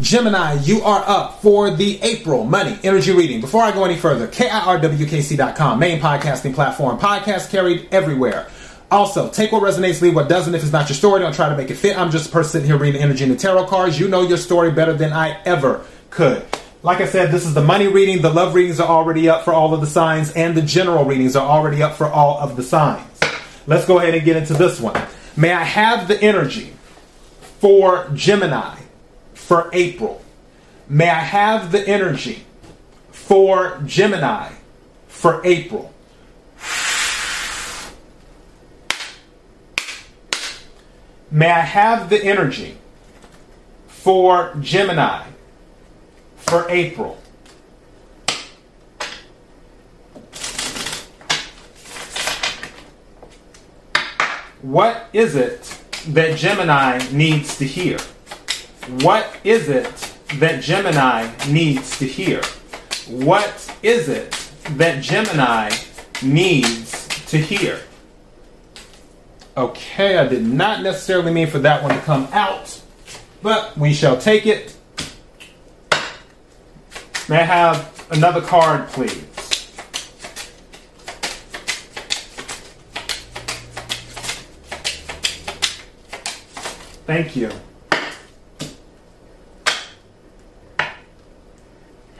Gemini, you are up for the April Money Energy Reading. Before I go any further, KIRWKC.com, main podcasting platform, podcast carried everywhere. Also, take what resonates, leave what doesn't. If it's not your story, don't try to make it fit. I'm just a person sitting here reading energy and the tarot cards. You know your story better than I ever could. Like I said, this is the money reading. The love readings are already up for all of the signs, and the general readings are already up for all of the signs. Let's go ahead and get into this one. May I have the energy for Gemini? For April. May I have the energy for Gemini for April. May I have the energy for Gemini for April. What is it that Gemini needs to hear? What is it that Gemini needs to hear? What is it that Gemini needs to hear? Okay, I did not necessarily mean for that one to come out, but we shall take it. May I have another card, please? Thank you.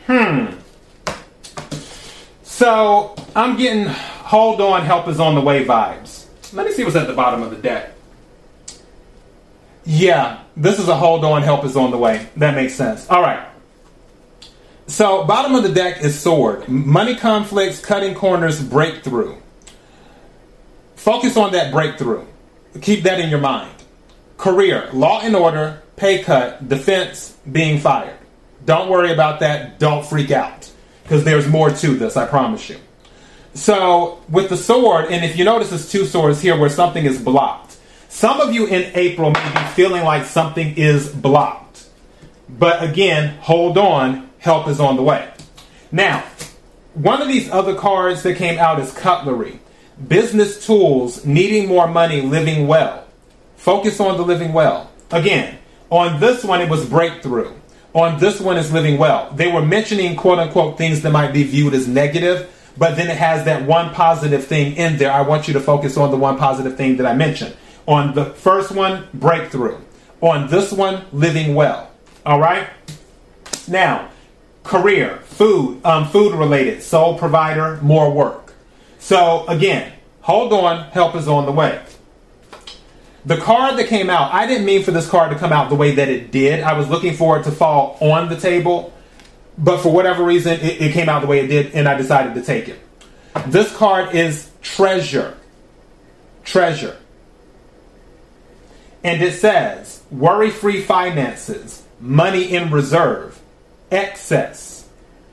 Hmm. So I'm getting hold on, help is on the way vibes. Let me see what's at the bottom of the deck. Yeah, this is a hold on, help is on the way. That makes sense. All right. So, bottom of the deck is sword. Money conflicts, cutting corners, breakthrough. Focus on that breakthrough. Keep that in your mind. Career, law and order, pay cut, defense, being fired. Don't worry about that. Don't freak out. Because there's more to this, I promise you. So, with the sword, and if you notice, there's two swords here where something is blocked. Some of you in April may be feeling like something is blocked. But again, hold on. Help is on the way. Now, one of these other cards that came out is cutlery. Business tools, needing more money, living well. Focus on the living well. Again, on this one, it was breakthrough on this one is living well. They were mentioning quote unquote things that might be viewed as negative, but then it has that one positive thing in there. I want you to focus on the one positive thing that I mentioned. On the first one, breakthrough. On this one, living well. All right? Now, career, food, um, food related, sole provider, more work. So again, hold on, help is on the way. The card that came out, I didn't mean for this card to come out the way that it did. I was looking for it to fall on the table, but for whatever reason, it, it came out the way it did, and I decided to take it. This card is treasure. Treasure. And it says worry free finances, money in reserve, excess,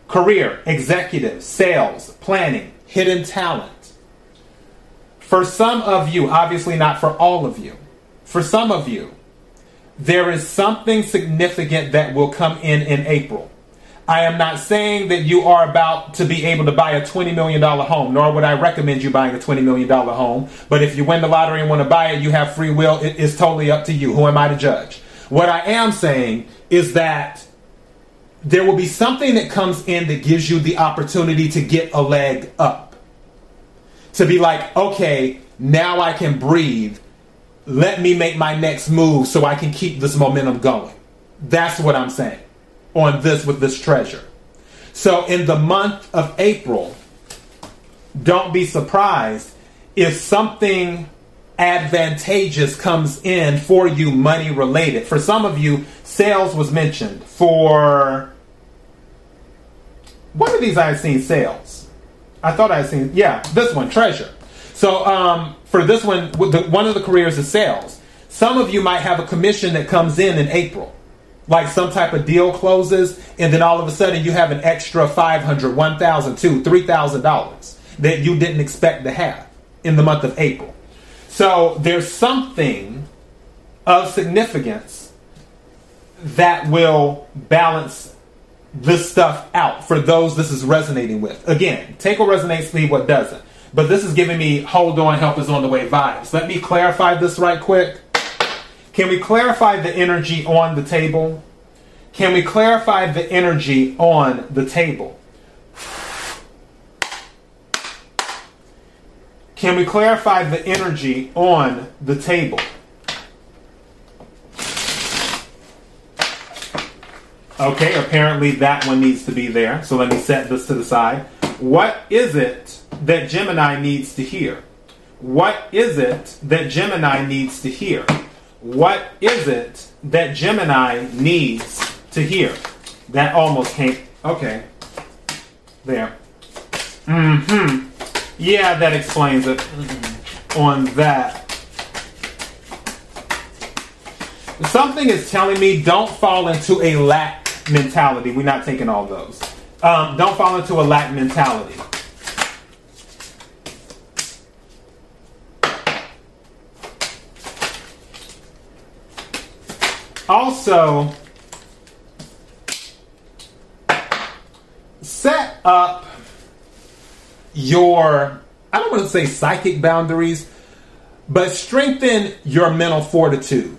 career, executive, sales, planning, hidden talent. For some of you, obviously not for all of you, for some of you, there is something significant that will come in in April. I am not saying that you are about to be able to buy a $20 million home, nor would I recommend you buying a $20 million home. But if you win the lottery and want to buy it, you have free will. It is totally up to you. Who am I to judge? What I am saying is that there will be something that comes in that gives you the opportunity to get a leg up. To be like, okay, now I can breathe let me make my next move so I can keep this momentum going. That's what I'm saying on this with this treasure. So in the month of April, don't be surprised if something advantageous comes in for you money related. For some of you, sales was mentioned. For one of these I've seen sales. I thought I had seen, yeah, this one, treasure. So um, for this one, one of the careers is sales. Some of you might have a commission that comes in in April, like some type of deal closes, and then all of a sudden you have an extra five hundred, one thousand, two, three thousand dollars that you didn't expect to have in the month of April. So there's something of significance that will balance this stuff out for those this is resonating with. Again, take what resonates, leave what doesn't. But this is giving me hold on, help is on the way vibes. Let me clarify this right quick. Can we clarify the energy on the table? Can we clarify the energy on the table? Can we clarify the energy on the table? Okay, apparently that one needs to be there. So let me set this to the side. What is it that Gemini needs to hear? What is it that Gemini needs to hear? What is it that Gemini needs to hear? That almost came. Okay. There. Mm hmm. Yeah, that explains it. On that. Something is telling me don't fall into a lack mentality. We're not taking all those. Um, don't fall into a lack mentality. Also, set up your, I don't want to say psychic boundaries, but strengthen your mental fortitude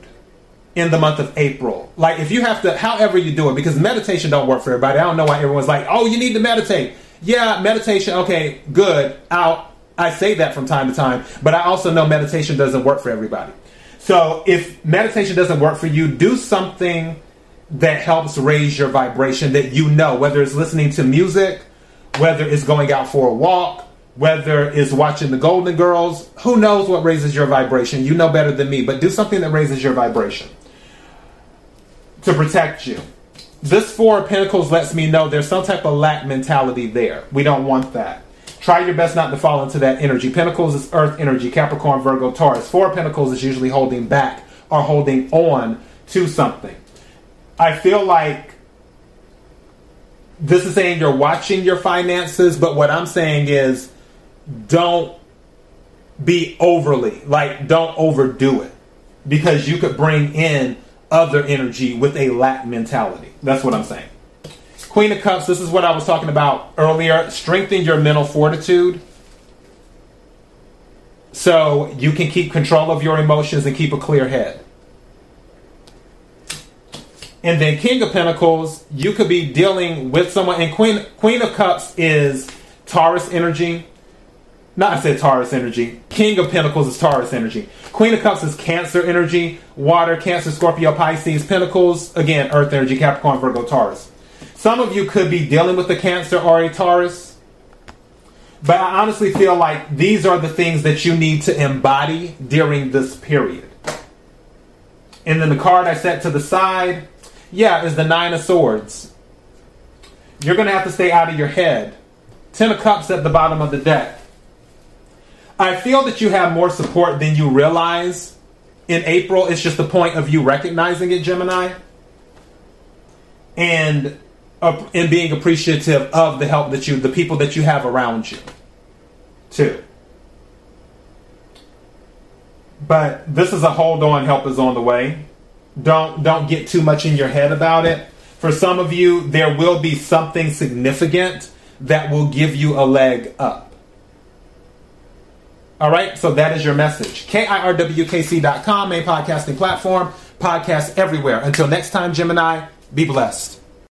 in the month of April. Like if you have to, however you do it, because meditation don't work for everybody. I don't know why everyone's like, oh, you need to meditate. Yeah, meditation. Okay, good. I'll, I say that from time to time, but I also know meditation doesn't work for everybody. So if meditation doesn't work for you, do something that helps raise your vibration that you know, whether it's listening to music, whether it's going out for a walk, whether it's watching the Golden Girls, who knows what raises your vibration? You know better than me, but do something that raises your vibration to protect you. This Four of Pentacles lets me know there's some type of lack mentality there. We don't want that. Try your best not to fall into that energy. Pentacles is earth energy, Capricorn, Virgo, Taurus. Four of Pentacles is usually holding back or holding on to something. I feel like this is saying you're watching your finances, but what I'm saying is don't be overly, like, don't overdo it because you could bring in other energy with a lack mentality. That's what I'm saying. Queen of Cups, this is what I was talking about earlier. Strengthen your mental fortitude so you can keep control of your emotions and keep a clear head. And then King of Pentacles, you could be dealing with someone, and Queen Queen of Cups is Taurus energy. Not I said Taurus energy. King of Pentacles is Taurus energy. Queen of Cups is Cancer energy. Water, Cancer, Scorpio, Pisces. Pentacles, again, Earth energy, Capricorn, Virgo, Taurus. Some of you could be dealing with the Cancer or a Taurus. But I honestly feel like these are the things that you need to embody during this period. And then the card I set to the side, yeah, is the Nine of Swords. You're going to have to stay out of your head. Ten of Cups at the bottom of the deck. I feel that you have more support than you realize in April. It's just the point of you recognizing it, Gemini, and uh, and being appreciative of the help that you, the people that you have around you, too. But this is a hold on, help is on the way. Don't don't get too much in your head about it. For some of you, there will be something significant that will give you a leg up. All right, so that is your message. KIRWKC.com, main podcasting platform, podcast everywhere. Until next time, Gemini, be blessed.